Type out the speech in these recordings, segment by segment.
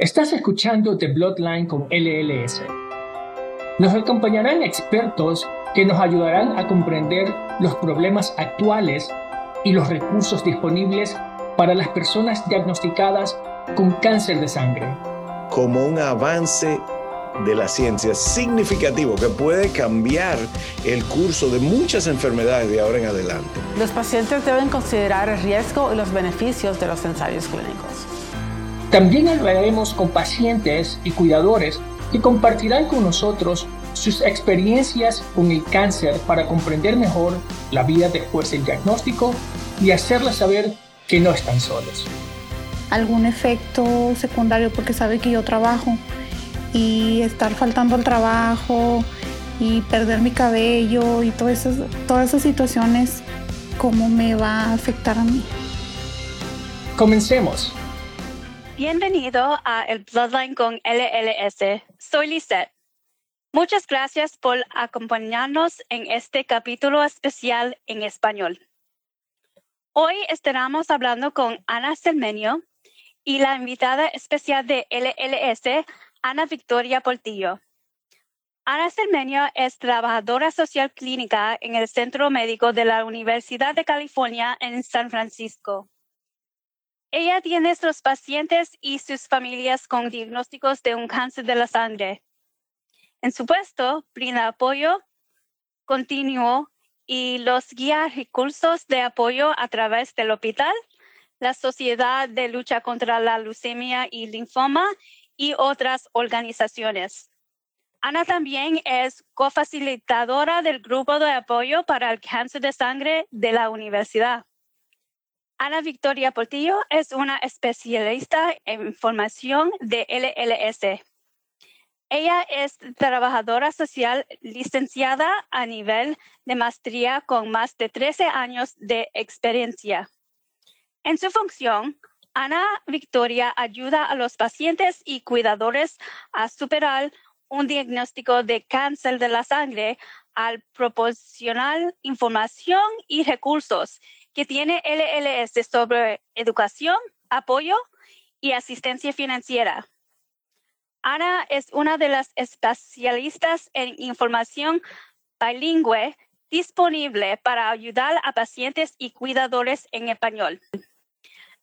Estás escuchando The Bloodline con LLS. Nos acompañarán expertos que nos ayudarán a comprender los problemas actuales y los recursos disponibles para las personas diagnosticadas con cáncer de sangre. Como un avance de la ciencia significativo que puede cambiar el curso de muchas enfermedades de ahora en adelante. Los pacientes deben considerar el riesgo y los beneficios de los ensayos clínicos. También hablaremos con pacientes y cuidadores que compartirán con nosotros sus experiencias con el cáncer para comprender mejor la vida después del diagnóstico y hacerles saber que no están solos. Algún efecto secundario porque sabe que yo trabajo y estar faltando al trabajo y perder mi cabello y todas esas, todas esas situaciones, ¿cómo me va a afectar a mí? Comencemos. Bienvenido a El Bloodline con LLS. Soy Lisette. Muchas gracias por acompañarnos en este capítulo especial en español. Hoy estaremos hablando con Ana Selmenio y la invitada especial de LLS, Ana Victoria Portillo. Ana Selmenio es trabajadora social clínica en el Centro Médico de la Universidad de California en San Francisco. Ella tiene sus pacientes y sus familias con diagnósticos de un cáncer de la sangre. En su puesto, brinda apoyo continuo y los guía recursos de apoyo a través del hospital, la Sociedad de Lucha contra la Leucemia y Linfoma y otras organizaciones. Ana también es cofacilitadora del grupo de apoyo para el cáncer de sangre de la universidad. Ana Victoria Portillo es una especialista en formación de LLS. Ella es trabajadora social licenciada a nivel de maestría con más de 13 años de experiencia. En su función, Ana Victoria ayuda a los pacientes y cuidadores a superar un diagnóstico de cáncer de la sangre al proporcionar información y recursos que tiene LLS sobre educación, apoyo y asistencia financiera. Ana es una de las especialistas en información bilingüe disponible para ayudar a pacientes y cuidadores en español.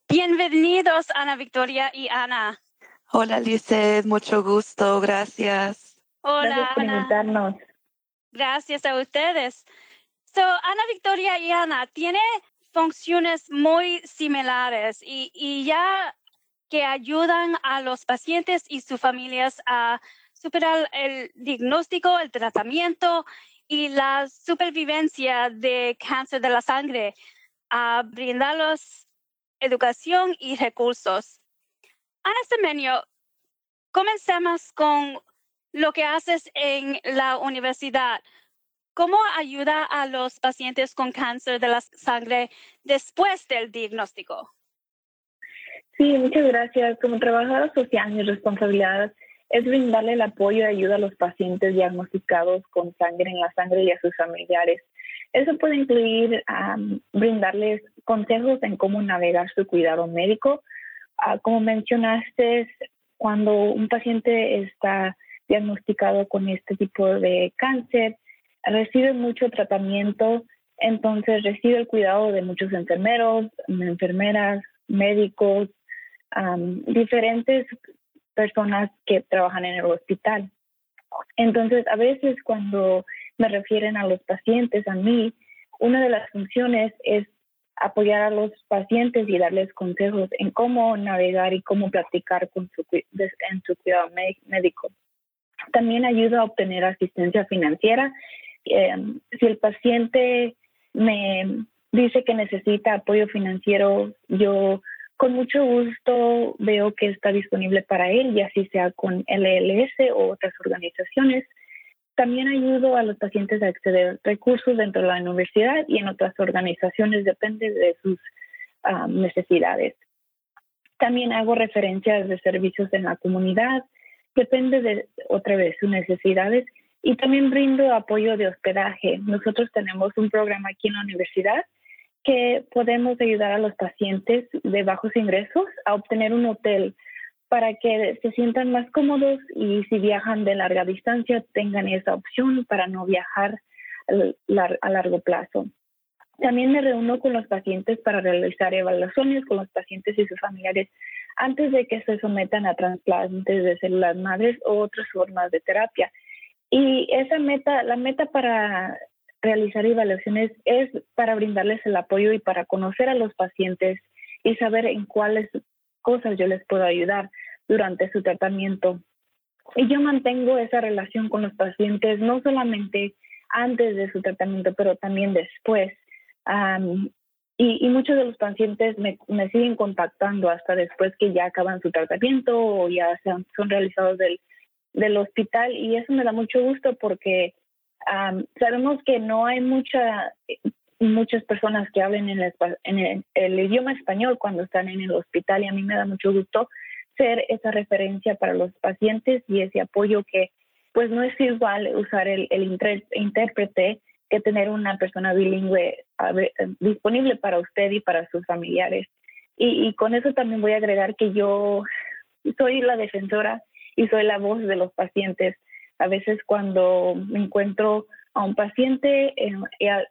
Bienvenidos, Ana Victoria y Ana. Hola, Lizeth, mucho gusto, gracias. Hola, Ana. Gracias a ustedes. So, Ana Victoria y Ana, ¿tiene funciones muy similares y, ya que ayudan a los pacientes y sus familias a superar el diagnóstico, el tratamiento y la supervivencia de cáncer de la sangre, a brindarlos educación y recursos. Ana Semenio, comencemos con lo que haces en la universidad. ¿Cómo ayuda a los pacientes con cáncer de la sangre después del diagnóstico? Sí, muchas gracias. Como trabajadora social, mi responsabilidad es brindarle el apoyo y ayuda a los pacientes diagnosticados con sangre en la sangre y a sus familiares. Eso puede incluir brindarles consejos en cómo navegar su cuidado médico. Ah, como mencionaste, cuando un paciente está diagnosticado con este tipo de cáncer, recibe mucho tratamiento, entonces recibe el cuidado de muchos enfermeros, enfermeras, médicos, diferentes personas que trabajan en el hospital. Entonces, a veces cuando me refieren a los pacientes, a mí, una de las funciones es apoyar a los pacientes y darles consejos en cómo navegar y cómo practicar con su, en su cuidado médico. También ayuda a obtener asistencia financiera Em, si el paciente me dice que necesita apoyo financiero, yo con mucho gusto veo que está disponible para él, ya así sea con LLS o otras organizaciones. También ayudo a los pacientes a acceder a recursos dentro de la universidad y en otras organizaciones, depende de sus necesidades. También hago referencias de servicios en la comunidad, depende de otra vez sus necesidades y también brindo apoyo de hospedaje. Nosotros tenemos un programa aquí en la universidad que podemos ayudar a los pacientes de bajos ingresos a obtener un hotel para que se sientan más cómodos y si viajan de larga distancia tengan esa opción para no viajar a largo plazo. También me reúno con los pacientes para realizar evaluaciones con los pacientes y sus familiares antes de que se sometan a trasplantes de células madres o otras formas de terapia. Y esa meta, la meta para realizar evaluaciones es para brindarles el apoyo y para conocer a los pacientes y saber en cuáles cosas yo les puedo ayudar durante su tratamiento. Y yo mantengo esa relación con los pacientes no solamente antes de su tratamiento, pero también después. y, muchos de los pacientes me, siguen contactando hasta después que ya acaban su tratamiento o ya son realizados del, del hospital y eso me da mucho gusto porque sabemos que no hay mucha, muchas personas que hablen en, el, el, idioma español cuando están en el hospital y a mí me da mucho gusto ser esa referencia para los pacientes y ese apoyo que pues no es igual usar el, intérprete que tener una persona bilingüe disponible para usted y para sus familiares. Y, con eso también voy a agregar que yo soy la defensora y soy la voz de los pacientes. A veces cuando me encuentro a un paciente, eh,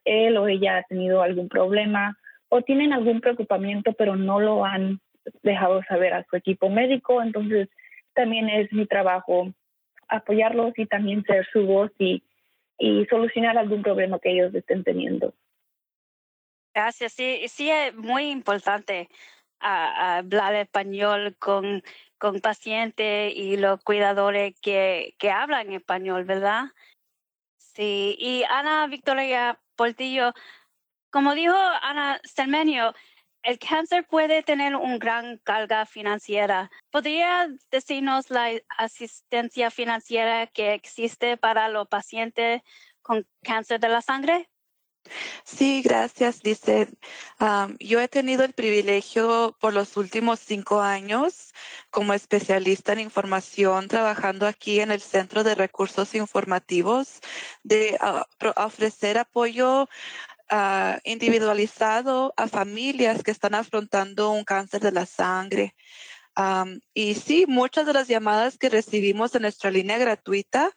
él o ella ha tenido algún problema o tienen algún preocupamiento, pero no lo han dejado saber a su equipo médico, entonces también es mi trabajo apoyarlos y también ser su voz y, y solucionar algún problema que ellos estén teniendo. Gracias, sí, sí es muy importante hablar español con, con pacientes y los cuidadores que, que hablan español, ¿verdad? Sí, y Ana Victoria Portillo, como dijo Ana Selmenio, el cáncer puede tener una gran carga financiera. ¿Podría decirnos la asistencia financiera que existe para los pacientes con cáncer de la sangre? Sí, gracias, dice. yo he tenido el privilegio por los últimos cinco años como especialista en información, trabajando aquí en el Centro de Recursos Informativos, de ah, ofrecer apoyo ah, individualizado a familias que están afrontando un cáncer de la sangre. y sí, muchas de las llamadas que recibimos en nuestra línea gratuita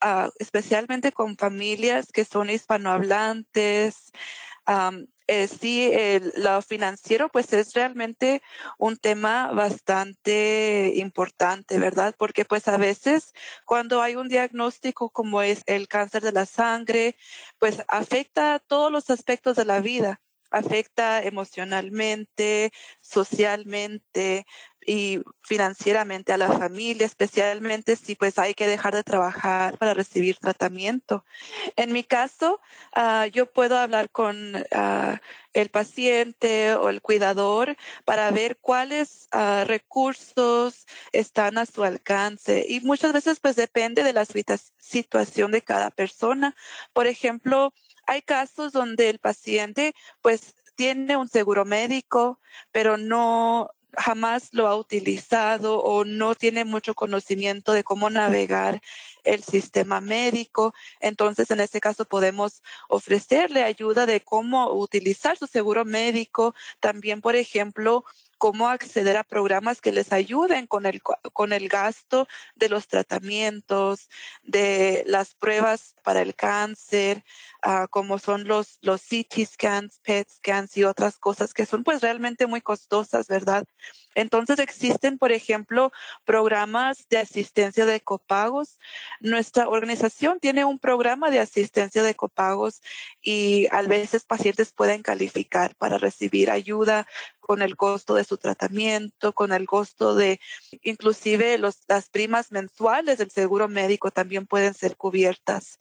Ah, especialmente con familias que son hispanohablantes. Eh, sí, lo financiero pues es realmente un tema bastante importante, ¿verdad? Porque pues a veces cuando hay un diagnóstico como es el cáncer de la sangre, pues afecta a todos los aspectos de la vida afecta emocionalmente, socialmente, y financieramente a la familia, especialmente si pues hay que dejar de trabajar para recibir tratamiento. En mi caso, ah, yo puedo hablar con ah, el paciente o el cuidador para ver cuáles ah, recursos están a su alcance y muchas veces pues depende de la situación de cada persona. Por ejemplo, hay casos donde el paciente pues tiene un seguro médico, pero no jamás lo ha utilizado o no tiene mucho conocimiento de cómo navegar el sistema médico. Entonces, en este caso podemos ofrecerle ayuda de cómo utilizar su seguro médico. También, por ejemplo, cómo acceder a programas que les ayuden con el, con el gasto de los tratamientos, de las pruebas para el cáncer, uh, como son los, los CT scans, PET scans y otras cosas que son pues realmente muy costosas, ¿verdad? Entonces existen, por ejemplo, programas de asistencia de copagos. Nuestra organización tiene un programa de asistencia de copagos y a veces pacientes pueden calificar para recibir ayuda con el costo de su tratamiento, con el costo de inclusive las primas mensuales del seguro médico también pueden ser cubiertas.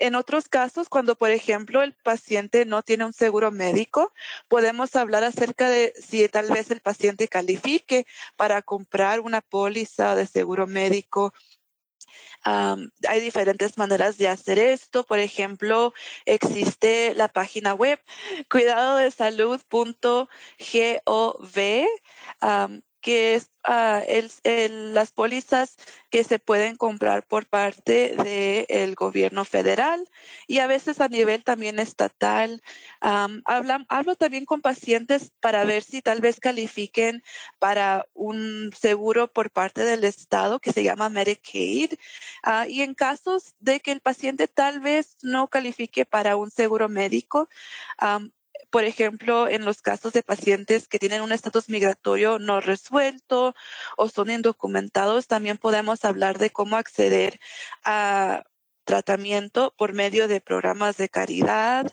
En otros casos, cuando por ejemplo el paciente no tiene un seguro médico, podemos hablar acerca de si tal vez el paciente califique para comprar una póliza de seguro médico hay diferentes maneras de hacer esto. Por ejemplo, existe la página web cuidadodesalud.gov que es ah, las pólizas que se pueden comprar por parte del gobierno federal y a veces a nivel también estatal. hablo también con pacientes para ver si tal vez califiquen para un seguro por parte del Estado que se llama Medicaid. Ah, y en casos de que el paciente tal vez no califique para un seguro médico, por ejemplo, en los casos de pacientes que tienen un estatus migratorio no resuelto o son indocumentados, también podemos hablar de cómo acceder a tratamiento por medio de programas de caridad.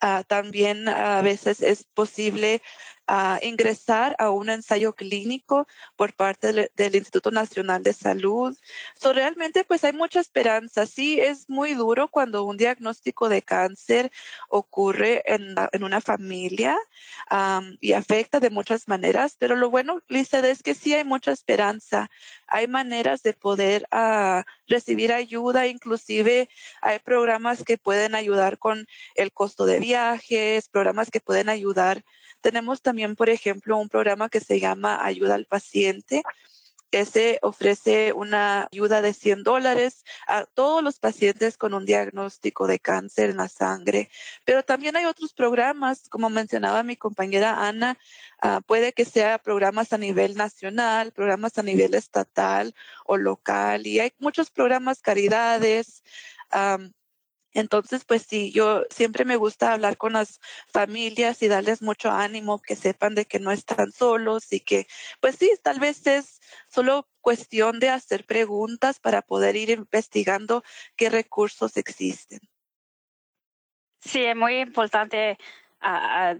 Ah, también a veces es posible a ingresar a un ensayo clínico por parte del, Instituto Nacional de Salud. So, realmente, pues hay mucha esperanza. Sí, es muy duro cuando un diagnóstico de cáncer ocurre en, una familia y afecta de muchas maneras, pero lo bueno, Lisa, es que sí hay mucha esperanza. Hay maneras de poder ah, recibir ayuda, inclusive hay programas que pueden ayudar con el costo de viajes, programas que pueden ayudar tenemos también, por ejemplo, un programa que se llama Ayuda al Paciente. Ese ofrece una ayuda de 100 dólares a todos los pacientes con un diagnóstico de cáncer en la sangre. Pero también hay otros programas, como mencionaba mi compañera Ana, ah, puede que sea programas a nivel nacional, programas a nivel estatal o local. Y hay muchos programas, caridades. Entonces, pues sí, yo siempre me gusta hablar con las familias y darles mucho ánimo, que sepan de que no están solos y que, pues sí, tal vez es solo cuestión de hacer preguntas para poder ir investigando qué recursos existen. Sí, es muy importante a,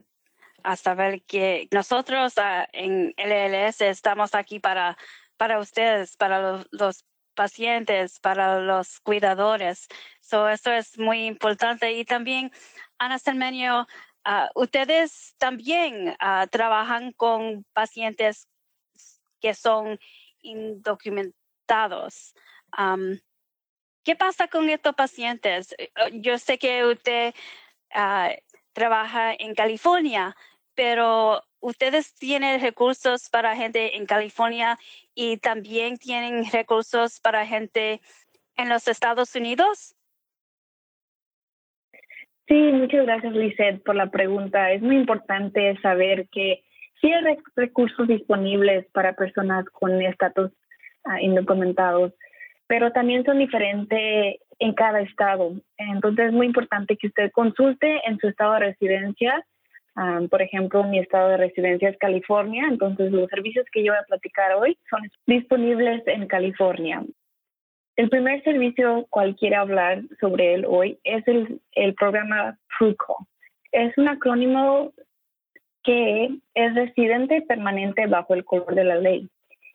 saber que nosotros en LLS estamos aquí para, para ustedes, para los pacientes, para los cuidadores. So, eso es muy importante. Y también, Ana Selmenio, ah, ustedes también uh, trabajan con pacientes que son indocumentados. ¿Qué pasa con estos pacientes? Yo sé que usted uh, trabaja en California, pero ustedes tienen recursos para gente en California y también tienen recursos para gente en los Estados Unidos. Sí, muchas gracias, Lizeth, por la pregunta. Es muy importante saber que sí hay recursos disponibles para personas con estatus ah, indocumentados, pero también son diferentes en cada estado. Entonces es muy importante que usted consulte en su estado de residencia por ejemplo, mi estado de residencia es California, entonces los servicios que yo voy a platicar hoy son disponibles en California. El primer servicio cual quiero hablar sobre él hoy es el, el programa PRUCO. Es un acrónimo que es residente permanente bajo el color de la ley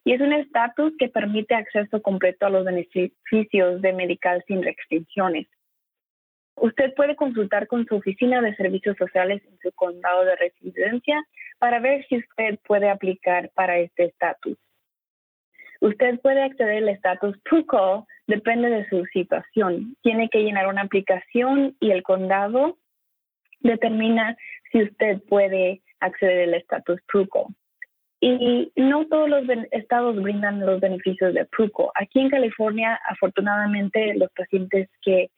y es un estatus que permite acceso completo a los beneficios de medical sin restricciones. Usted puede consultar con su oficina de servicios sociales en su condado de residencia para ver si usted puede aplicar para este estatus. Usted puede acceder al estatus PRUCO, depende de su situación. Tiene que llenar una aplicación y el condado determina si usted puede acceder al estatus PRUCO. Y no todos los estados brindan los beneficios de PRUCO. Aquí en California, afortunadamente, los pacientes que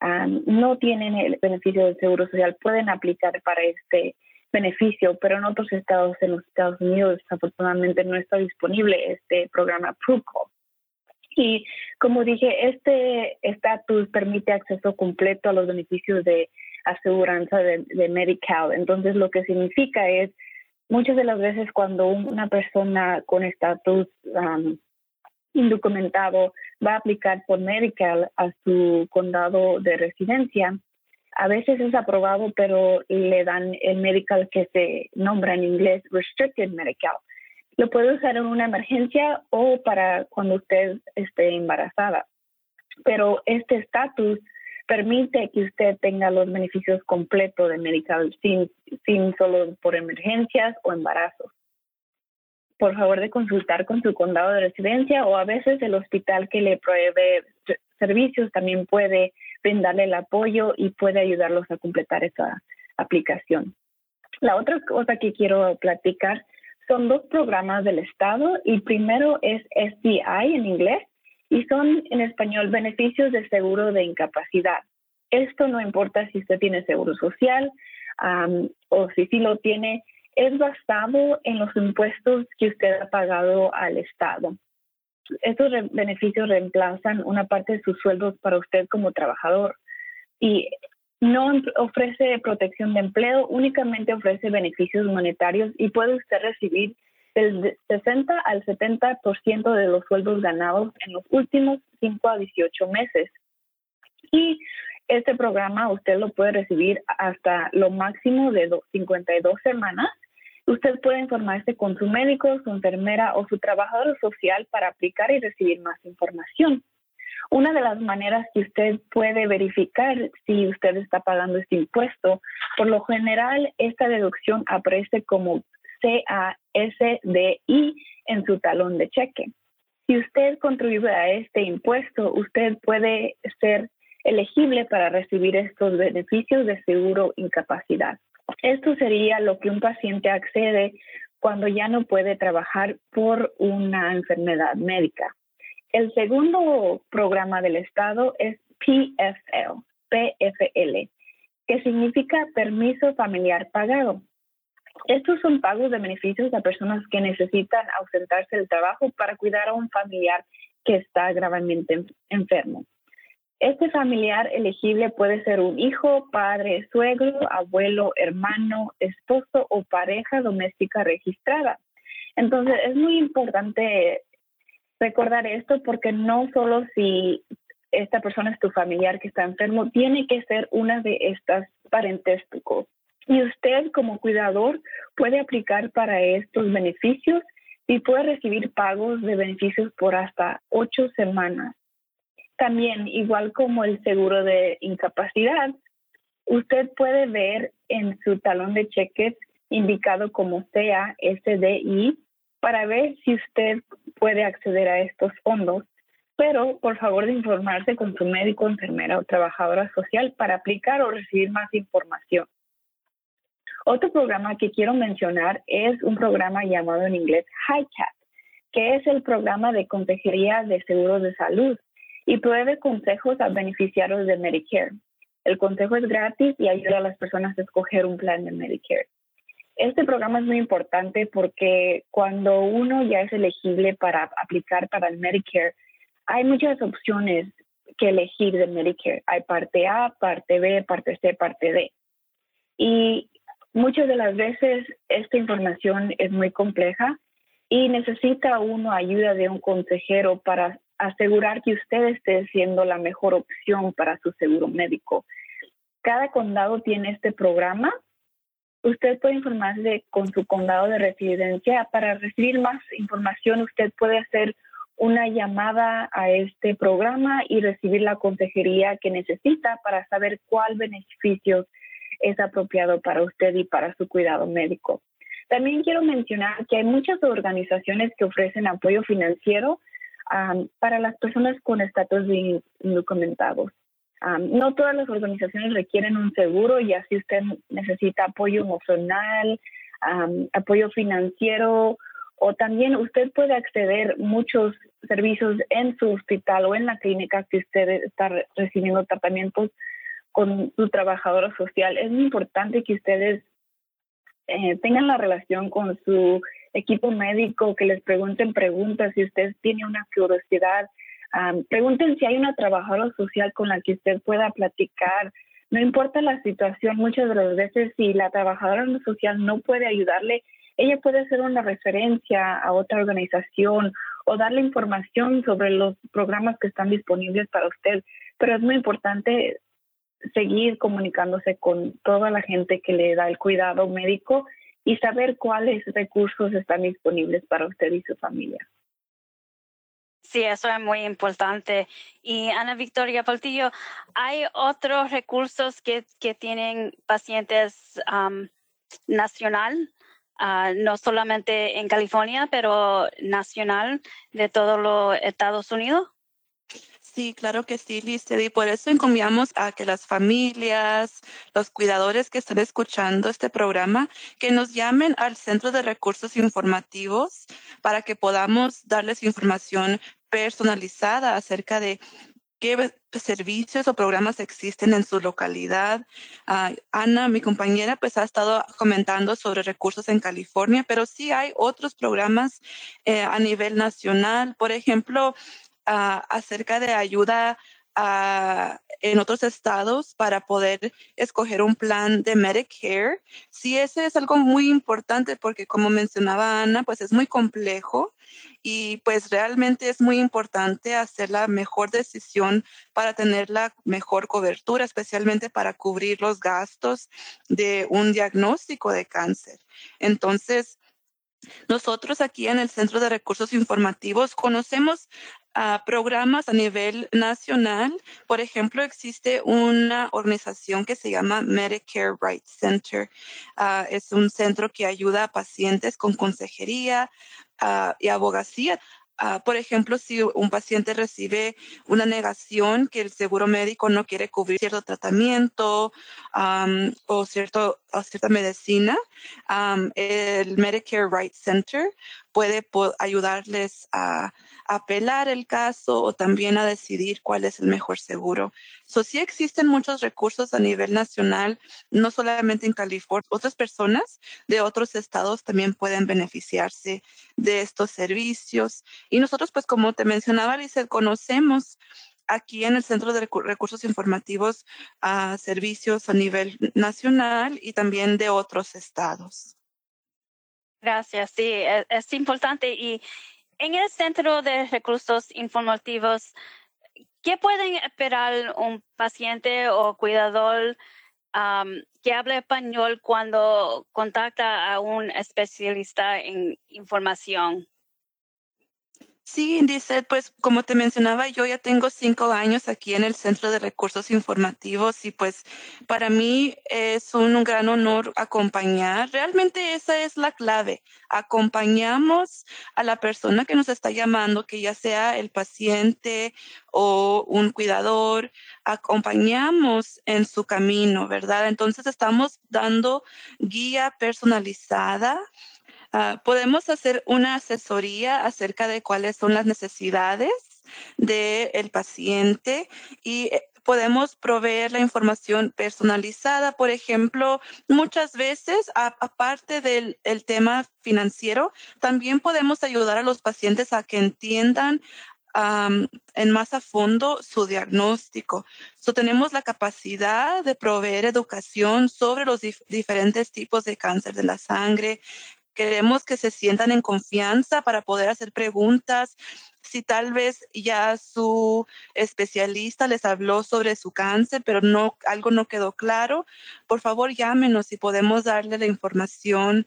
no tienen el beneficio del Seguro Social pueden aplicar para este beneficio, pero en otros estados, en los Estados Unidos, desafortunadamente no está disponible este programa PRUCO. Y como dije, este estatus permite acceso completo a los beneficios de aseguranza de, de Medical. Entonces, lo que significa es, muchas de las veces cuando una persona con estatus indocumentado va a aplicar por Medical a su condado de residencia. A veces es aprobado, pero le dan el medical que se nombra en inglés Restricted Medical. Lo puede usar en una emergencia o para cuando usted esté embarazada. Pero este estatus permite que usted tenga los beneficios completos de medical sin, sin solo por emergencias o embarazos por favor de consultar con su condado de residencia o a veces el hospital que le provee servicios también puede brindarle el apoyo y puede ayudarlos a completar esa aplicación. La otra cosa que quiero platicar Son dos programas del Estado y primero es SDI en inglés y son en español beneficios de seguro de incapacidad. Esto no importa si usted tiene seguro social o si sí lo tiene, es basado en los impuestos que usted ha pagado al Estado. Estos beneficios reemplazan una parte de sus sueldos para usted como trabajador y no ofrece protección de empleo, únicamente ofrece beneficios monetarios y puede usted recibir del 60 al 70% de los sueldos ganados en los últimos 5 a 18 meses. Y este programa usted lo puede recibir hasta lo máximo de 52 semanas. Usted puede informarse con su médico, su enfermera o su trabajador social para aplicar y recibir más información. Una de las maneras que usted puede verificar si usted está pagando este impuesto, por lo general esta deducción aparece como CASDI en su talón de cheque. Si usted contribuye a este impuesto, usted puede ser elegible para recibir estos beneficios de seguro incapacidad. Esto sería lo que un paciente accede cuando ya no puede trabajar por una enfermedad médica. El segundo programa del Estado es PFL, PFL, que significa permiso familiar pagado. Estos son pagos de beneficios a personas que necesitan ausentarse del trabajo para cuidar a un familiar que está gravemente enfermo. Este familiar elegible puede ser un hijo, padre, suegro, abuelo, hermano, esposo o pareja doméstica registrada. Entonces es muy importante recordar esto porque no solo si esta persona es tu familiar que está enfermo, tiene que ser una de estas parentésticos. Y usted como cuidador puede aplicar para estos beneficios y puede recibir pagos de beneficios por hasta ocho semanas. También, igual como el seguro de incapacidad, usted puede ver en su talón de cheques indicado como sea SDI para ver si usted puede acceder a estos fondos, pero por favor de informarse con su médico, enfermera o trabajadora social para aplicar o recibir más información. Otro programa que quiero mencionar es un programa llamado en inglés HiChat, que es el programa de consejería de seguros de salud y provee consejos a beneficiarios de Medicare. El consejo es gratis y ayuda a las personas a escoger un plan de Medicare. Este programa es muy importante porque cuando uno ya es elegible para aplicar para el Medicare, hay muchas opciones que elegir de Medicare. Hay parte A, parte B, parte C, parte D. Y muchas de las veces esta información es muy compleja y necesita uno ayuda de un consejero para asegurar que usted esté siendo la mejor opción para su seguro médico. Cada condado tiene este programa. Usted puede informarse con su condado de residencia. Para recibir más información, usted puede hacer una llamada a este programa y recibir la consejería que necesita para saber cuál beneficio es apropiado para usted y para su cuidado médico. También quiero mencionar que hay muchas organizaciones que ofrecen apoyo financiero para las personas con estatus de indocumentados. no todas las organizaciones requieren un seguro y así usted necesita apoyo emocional, apoyo financiero o también usted puede acceder muchos servicios en su hospital o en la clínica que usted está recibiendo tratamientos con su trabajadora social. Es muy importante que ustedes eh, tengan la relación con su equipo médico, que les pregunten preguntas si usted tiene una curiosidad. pregunten si hay una trabajadora social con la que usted pueda platicar. No importa la situación, muchas de las veces si la trabajadora social no puede ayudarle, ella puede hacer una referencia a otra organización o darle información sobre los programas que están disponibles para usted. Pero es muy importante seguir comunicándose con toda la gente que le da el cuidado médico y saber cuáles recursos están disponibles para usted y su familia. Sí, eso es muy importante. Y Ana Victoria Paltillo, ¿hay otros recursos que, que tienen pacientes nacional, ah, no solamente en California, pero nacional de todos los Estados Unidos? Sí, claro que sí, Lister. Y por eso encomiamos a que las familias, los cuidadores que están escuchando este programa, que nos llamen al Centro de Recursos Informativos para que podamos darles información personalizada acerca de qué servicios o programas existen en su localidad. Ah, Ana, mi compañera, pues ha estado comentando sobre recursos en California, pero sí hay otros programas eh, a nivel nacional. Por ejemplo, acerca de ayuda en otros estados para poder escoger un plan de Medicare. Sí, ese es algo muy importante porque como mencionaba Ana, pues es muy complejo y pues realmente es muy importante hacer la mejor decisión para tener la mejor cobertura, especialmente para cubrir los gastos de un diagnóstico de cáncer. Entonces, nosotros aquí en el Centro de Recursos Informativos conocemos programas a nivel nacional. Por ejemplo, existe una organización que se llama Medicare Rights Center. Ah, es un centro que ayuda a pacientes con consejería ah, y abogacía Ah, por ejemplo, si un paciente recibe una negación que el seguro médico no quiere cubrir cierto tratamiento o, cierto, cierta medicina, el Medicare Rights Center puede ayudarles a, apelar el caso o también a decidir cuál es el mejor seguro. So, sí existen muchos recursos a nivel nacional, no solamente en California, otras personas de otros estados también pueden beneficiarse de estos servicios. Y nosotros, pues como te mencionaba, Lizeth, conocemos aquí en el Centro de Recursos Informativos a servicios a nivel nacional y también de otros estados. Gracias, sí, es, es importante y, en el Centro de Recursos Informativos, ¿qué pueden esperar un paciente o cuidador que hable español cuando contacta a un especialista en información? Sí, dice, pues como te mencionaba, yo ya tengo cinco años aquí en el Centro de Recursos Informativos y pues para mí es un, gran honor acompañar. Realmente esa es la clave. Acompañamos a la persona que nos está llamando, que ya sea el paciente o un cuidador, acompañamos en su camino, ¿verdad? Entonces estamos dando guía personalizada Ah, podemos hacer una asesoría acerca de cuáles son las necesidades del paciente y eh, podemos proveer la información personalizada. Por ejemplo, muchas veces, aparte del tema financiero, también podemos ayudar a los pacientes a que entiendan en más a fondo su diagnóstico. So, tenemos la capacidad de proveer educación sobre los diferentes tipos de cáncer de la sangre, Queremos que se sientan en confianza para poder hacer preguntas. Si tal vez ya su especialista les habló sobre su cáncer, pero no algo no quedó claro, por favor llámenos y podemos darle la información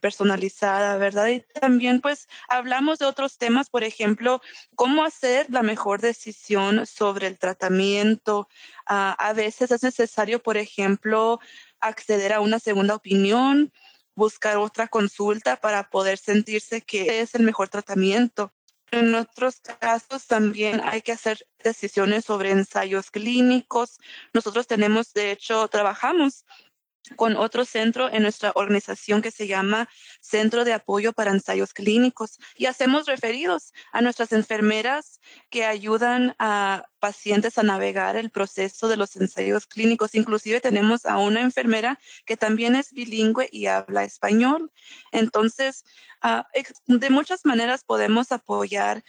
personalizada, ¿verdad? Y también pues hablamos de otros temas, por ejemplo, cómo hacer la mejor decisión sobre el tratamiento. Ah, a veces es necesario, por ejemplo, acceder a una segunda opinión buscar otra consulta para poder sentirse que es el mejor tratamiento. En otros casos también hay que hacer decisiones sobre ensayos clínicos. Nosotros tenemos, de hecho, trabajamos con otro centro en nuestra organización que se llama Centro de Apoyo para Ensayos Clínicos y hacemos referidos a nuestras enfermeras que ayudan a pacientes a navegar el proceso de los ensayos clínicos. Inclusive tenemos a una enfermera que también es bilingüe y habla español. Entonces, ah, de muchas maneras podemos apoyar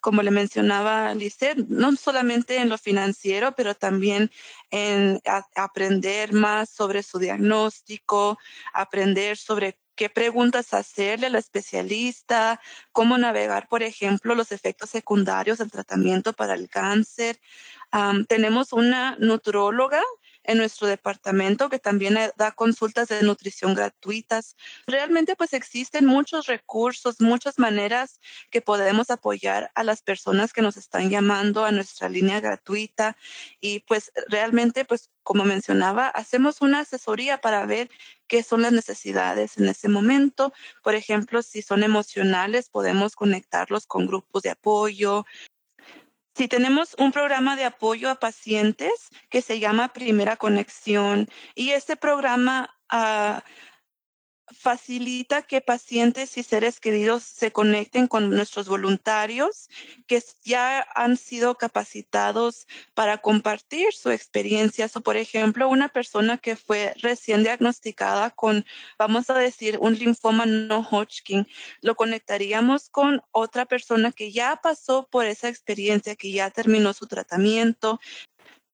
como le mencionaba Lisset, no solamente en lo financiero, pero también en aprender más sobre su diagnóstico, aprender sobre qué preguntas hacerle al especialista, cómo navegar, por ejemplo, los efectos secundarios del tratamiento para el cáncer. tenemos una nutróloga en nuestro departamento que también eh, da consultas de nutrición gratuitas. Realmente pues existen muchos recursos, muchas maneras que podemos apoyar a las personas que nos están llamando a nuestra línea gratuita y pues realmente pues como mencionaba, hacemos una asesoría para ver qué son las necesidades en ese momento. Por ejemplo, si son emocionales, podemos conectarlos con grupos de apoyo, Sí, tenemos un programa de apoyo a pacientes que se llama Primera Conexión y este programa uh, facilita que pacientes y seres queridos se conecten con nuestros voluntarios que ya han sido capacitados para compartir su experiencia. O, por ejemplo, una persona que fue recién diagnosticada con, vamos a decir, un linfoma no Hodgkin, lo conectaríamos con otra persona que ya pasó por esa experiencia, que ya terminó su tratamiento,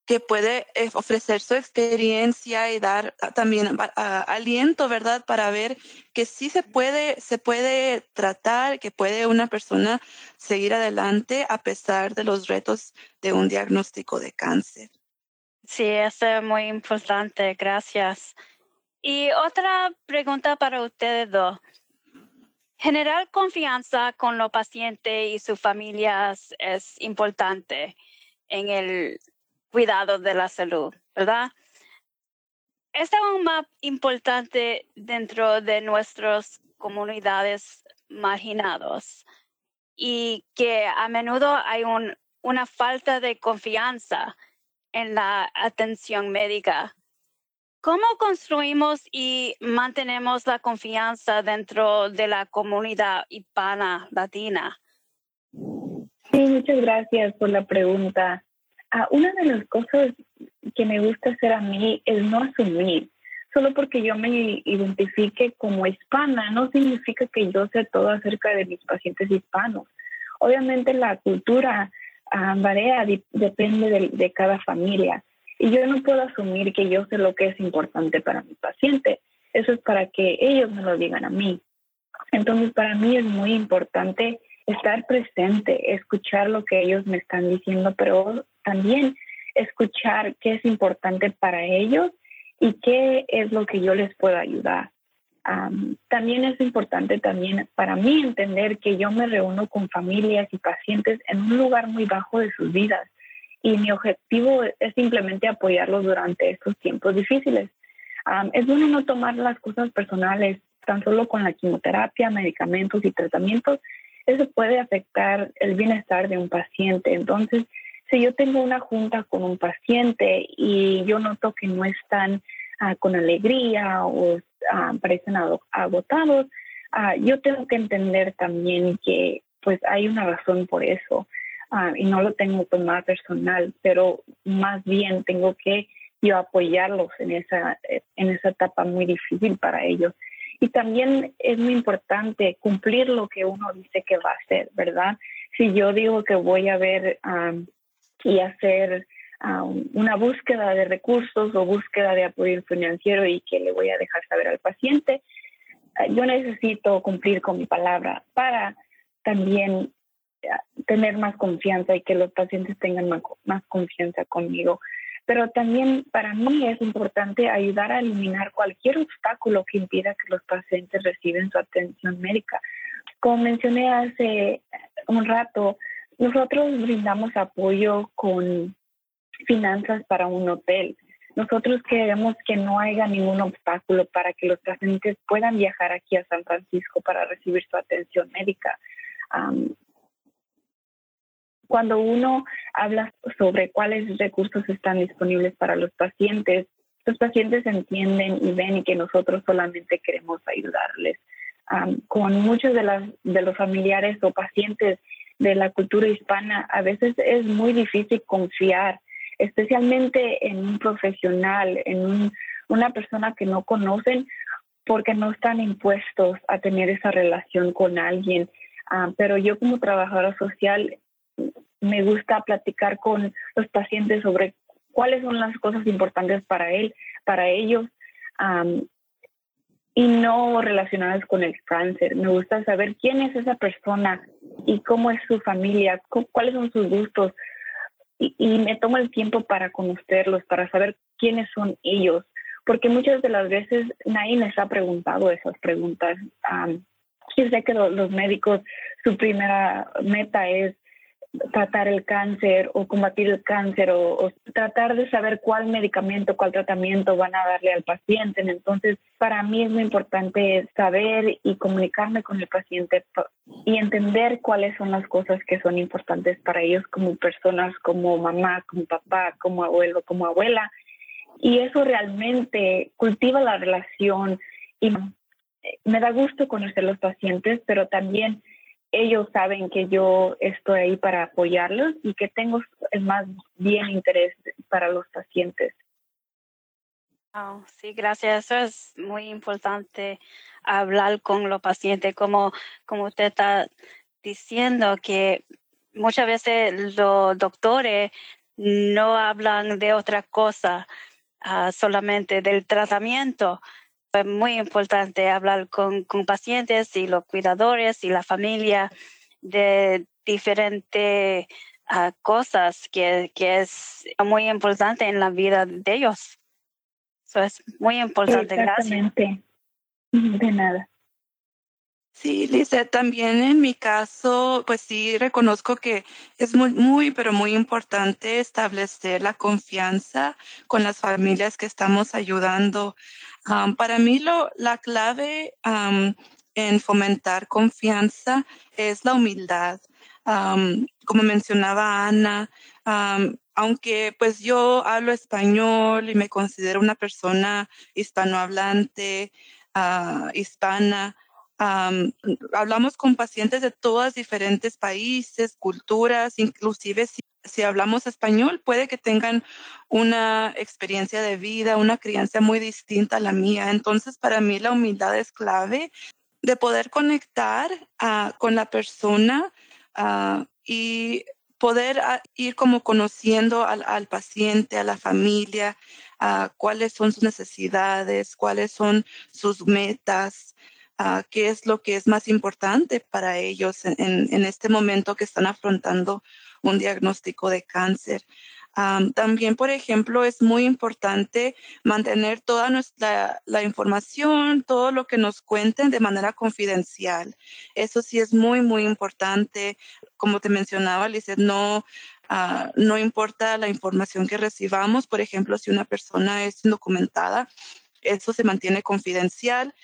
que puede eh, ofrecer su experiencia y dar ah, también ah, aliento, ¿verdad? Para ver que sí se puede, se puede tratar, que puede una persona seguir adelante a pesar de los retos de un diagnóstico de cáncer. Sí, eso es muy importante. Gracias. Y otra pregunta para ustedes dos. Generar confianza con los pacientes y sus familias es importante en el cuidado de la salud, ¿verdad? Es aún más importante dentro de nuestras comunidades marginadas y que a menudo hay una falta de confianza en la atención médica. ¿Cómo construimos y mantenemos la confianza dentro de la comunidad hispana latina? Sí, muchas gracias por la pregunta. Ah, una de las cosas que me gusta hacer a mí es no asumir. Solo porque yo me identifique como hispana no significa que yo sé todo acerca de mis pacientes hispanos. Obviamente la cultura uh, varía, depende de, de cada familia. Y yo no puedo asumir que yo sé lo que es importante para mi paciente. Eso es para que ellos me lo digan a mí. Entonces, para mí es muy importante estar presente, escuchar lo que ellos me están diciendo, pero también escuchar qué es importante para ellos y qué es lo que yo les puedo ayudar. también es importante también para mí entender que yo me reúno con familias y pacientes en un lugar muy bajo de sus vidas y mi objetivo es simplemente apoyarlos durante estos tiempos difíciles. es bueno no tomar las cosas personales tan solo con la quimioterapia, medicamentos y tratamientos. Eso puede afectar el bienestar de un paciente. Entonces, si yo tengo una junta con un paciente y yo noto que no están ah, con alegría o ah, parecen agotados, ah, yo tengo que entender también que pues hay una razón por eso y no lo tengo tomar personal, pero más bien tengo que yo apoyarlos en esa, en esa etapa muy difícil para ellos. Y también es muy importante cumplir lo que uno dice que va a hacer, ¿verdad? Si yo digo que voy a ver y hacer um, una búsqueda de recursos o búsqueda de apoyo financiero y que le voy a dejar saber al paciente. Uh, yo necesito cumplir con mi palabra para también uh, tener más confianza y que los pacientes tengan más, más confianza conmigo. Pero también para mí es importante ayudar a eliminar cualquier obstáculo que impida que los pacientes reciban su atención médica. Como mencioné hace un rato, nosotros brindamos apoyo con finanzas para un hotel. Nosotros queremos que no haya ningún obstáculo para que los pacientes puedan viajar aquí a San Francisco para recibir su atención médica. cuando uno habla sobre cuáles recursos están disponibles para los pacientes, los pacientes entienden y ven que nosotros solamente queremos ayudarles. con muchos de, las, de los familiares o pacientes de la cultura hispana, a veces es muy difícil confiar, especialmente en un profesional, en una persona que no conocen, porque no están impuestos a tener esa relación con alguien. Ah, pero yo como trabajadora social me gusta platicar con los pacientes sobre cuáles son las cosas importantes para él, para ellos, y no relacionadas con el cáncer. Me gusta saber quién es esa persona y cómo es su familia, cuáles son sus gustos. Y, me tomo el tiempo para conocerlos, para saber quiénes son ellos, porque muchas de las veces nadie les ha preguntado esas preguntas. yo sé que los médicos, su primera meta es tratar el cáncer o combatir el cáncer o, tratar de saber cuál medicamento, cuál tratamiento van a darle al paciente. Entonces, para mí es muy importante saber y comunicarme con el paciente y entender cuáles son las cosas que son importantes para ellos como personas, como mamá, como papá, como abuelo, como abuela. Y eso realmente cultiva la relación y me da gusto conocer los pacientes, pero también ellos saben que yo estoy ahí para apoyarlos y que tengo el más bien interés para los pacientes. Oh, sí, gracias. Eso es muy importante hablar con los pacientes, como, como usted está diciendo, que muchas veces los doctores no hablan de otra cosa, ah, solamente del tratamiento es muy importante hablar con, con, pacientes y los cuidadores y la familia de diferentes ah, cosas que, que, es muy importante en la vida de ellos. Eso es muy importante. Gracias. De nada. Sí, Lisa, también en mi caso, pues sí, reconozco que es muy, muy, pero muy importante establecer la confianza con las familias que estamos ayudando. para mí, lo, la clave en fomentar confianza es la humildad. como mencionaba Ana, aunque pues yo hablo español y me considero una persona hispanohablante, uh, hispana, hablamos con pacientes de todos diferentes países, culturas, inclusive si, hablamos español, puede que tengan una experiencia de vida, una crianza muy distinta a la mía. Entonces, para mí la humildad es clave de poder conectar ah, con la persona ah, y poder ah, ir como conociendo al, al, paciente, a la familia, cuáles son sus necesidades, cuáles son sus metas, qué es lo que es más importante para ellos en, este momento que están afrontando un diagnóstico de cáncer. también, por ejemplo, es muy importante mantener toda nuestra la información, todo lo que nos cuenten de manera confidencial. Eso sí es muy, muy importante. Como te mencionaba, Lizeth, no, ah, no importa la información que recibamos. Por ejemplo, si una persona es indocumentada, eso se mantiene confidencial.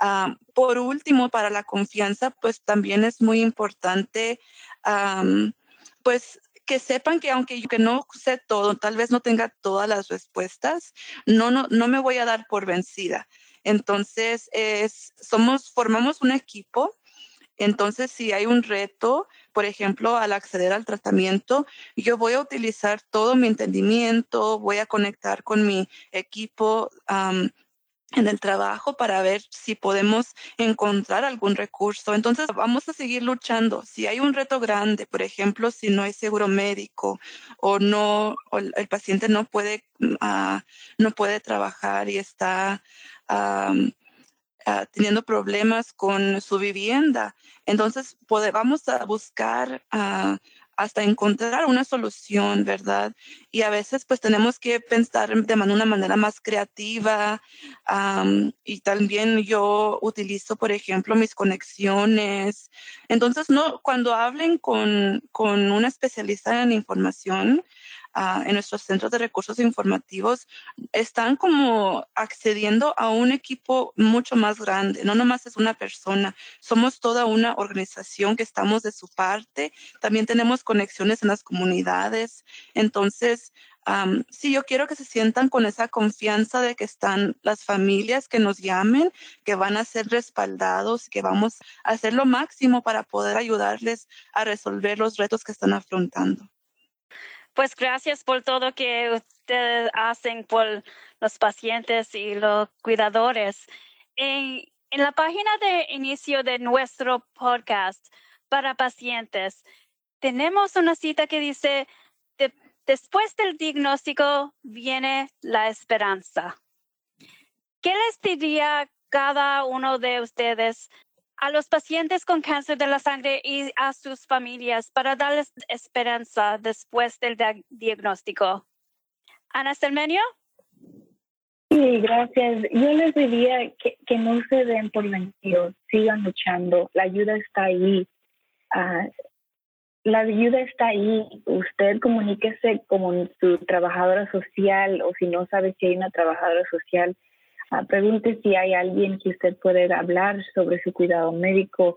Ah, por último, para la confianza, pues también es muy importante, pues que sepan que aunque yo que no sé todo, tal vez no tenga todas las respuestas, no, no, no me voy a dar por vencida. Entonces, es, somos, formamos un equipo. Entonces, si hay un reto, por ejemplo, al acceder al tratamiento, yo voy a utilizar todo mi entendimiento, voy a conectar con mi equipo en el trabajo para ver si podemos encontrar algún recurso. Entonces vamos a seguir luchando. Si hay un reto grande, por ejemplo, si no hay seguro médico o no, el, paciente no puede, uh, no puede trabajar y está uh, teniendo problemas con su vivienda, entonces vamos a buscar hasta encontrar una solución, ¿verdad? Y a veces pues tenemos que pensar de una manera más creativa y también yo utilizo, por ejemplo, mis conexiones. Entonces, no, cuando hablen con, con una especialista en información, en nuestros centros de recursos informativos están como accediendo a un equipo mucho más grande. No nomás es una persona, somos toda una organización que estamos de su parte. También tenemos conexiones en las comunidades. Entonces, sí, yo quiero que se sientan con esa confianza de que están las familias que nos llamen, que van a ser respaldados, que vamos a hacer lo máximo para poder ayudarles a resolver los retos que están afrontando. Pues gracias por todo que ustedes hacen por los pacientes y los cuidadores. En, en la página de inicio de nuestro podcast para pacientes, tenemos una cita que dice, después del diagnóstico viene la esperanza. ¿Qué les diría cada uno de ustedes a los pacientes con cáncer de la sangre y a sus familias para darles esperanza después del diagnóstico. Ana Selmenio. Sí, gracias. Yo les diría que, que no se den por vencidos, sigan luchando, la ayuda está ahí. Ah, la ayuda está ahí. Usted comuníquese con su trabajadora social o si no sabe si hay una trabajadora social, uh, pregunte si hay alguien que usted puede hablar sobre su cuidado médico.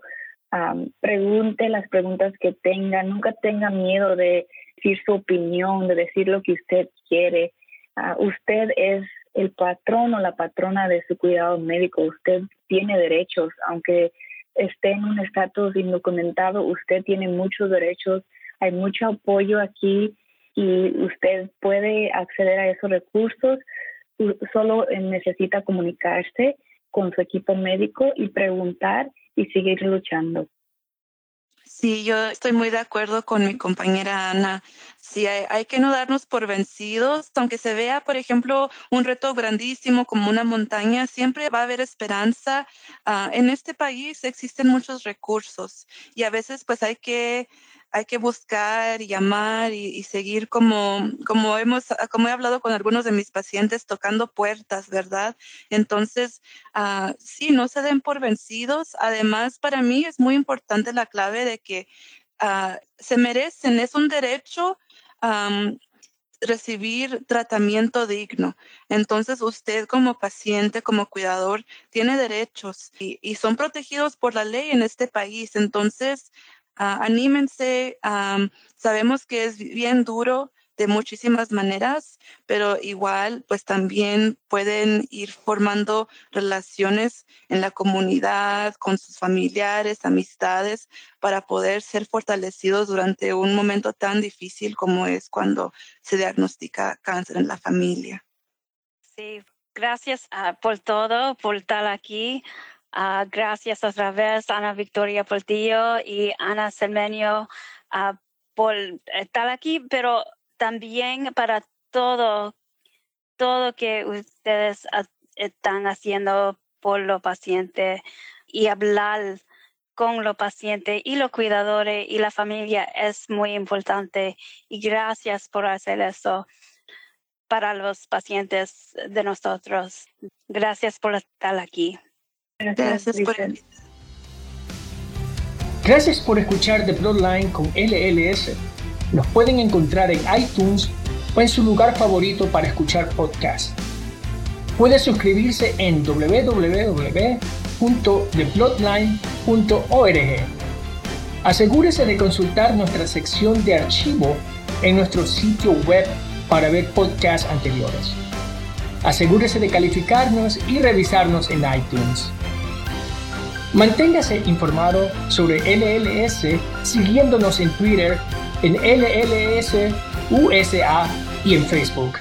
pregunte las preguntas que tenga. Nunca tenga miedo de decir su opinión, de decir lo que usted quiere. Ah, usted es el patrón o la patrona de su cuidado médico. Usted tiene derechos, aunque esté en un estatus indocumentado, usted tiene muchos derechos, hay mucho apoyo aquí y usted puede acceder a esos recursos, solo necesita comunicarse con su equipo médico y preguntar y seguir luchando. Sí, yo estoy muy de acuerdo con mi compañera Ana. Sí, hay, que no darnos por vencidos, aunque se vea, por ejemplo, un reto grandísimo como una montaña, siempre va a haber esperanza. Ah, en este país existen muchos recursos y a veces pues hay que hay que buscar y llamar y, seguir como, como, hemos, como he hablado con algunos de mis pacientes, tocando puertas, ¿verdad? Entonces, uh, sí, no se den por vencidos. Además, para mí es muy importante la clave de que ah, se merecen, es un derecho. recibir tratamiento digno. Entonces, usted como paciente, como cuidador, tiene derechos y, son protegidos por la ley en este país. Entonces, Ah, anímense, sabemos que es bien duro de muchísimas maneras, pero igual pues también pueden ir formando relaciones en la comunidad, con sus familiares, amistades, para poder ser fortalecidos durante un momento tan difícil como es cuando se diagnostica cáncer en la familia. Sí, gracias ah, por todo, por estar aquí. Ah, gracias otra vez, Ana Victoria Portillo y Ana Selmenio, ah, por estar aquí, pero también para todo, todo que ustedes están haciendo por los pacientes y hablar con los pacientes y los cuidadores y la familia es muy importante y gracias por hacer eso para los pacientes de nosotros. Gracias por estar aquí. Gracias, por Gracias por escuchar The Bloodline con LLS. Nos pueden encontrar en iTunes o en su lugar favorito para escuchar podcasts. Puede suscribirse en www.thebloodline.org. Asegúrese de consultar nuestra sección de archivo en nuestro sitio web para ver podcasts anteriores. Asegúrese de calificarnos y revisarnos en iTunes. Manténgase informado sobre LLS siguiéndonos en Twitter, en LLS USA y en Facebook.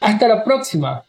Hasta la próxima.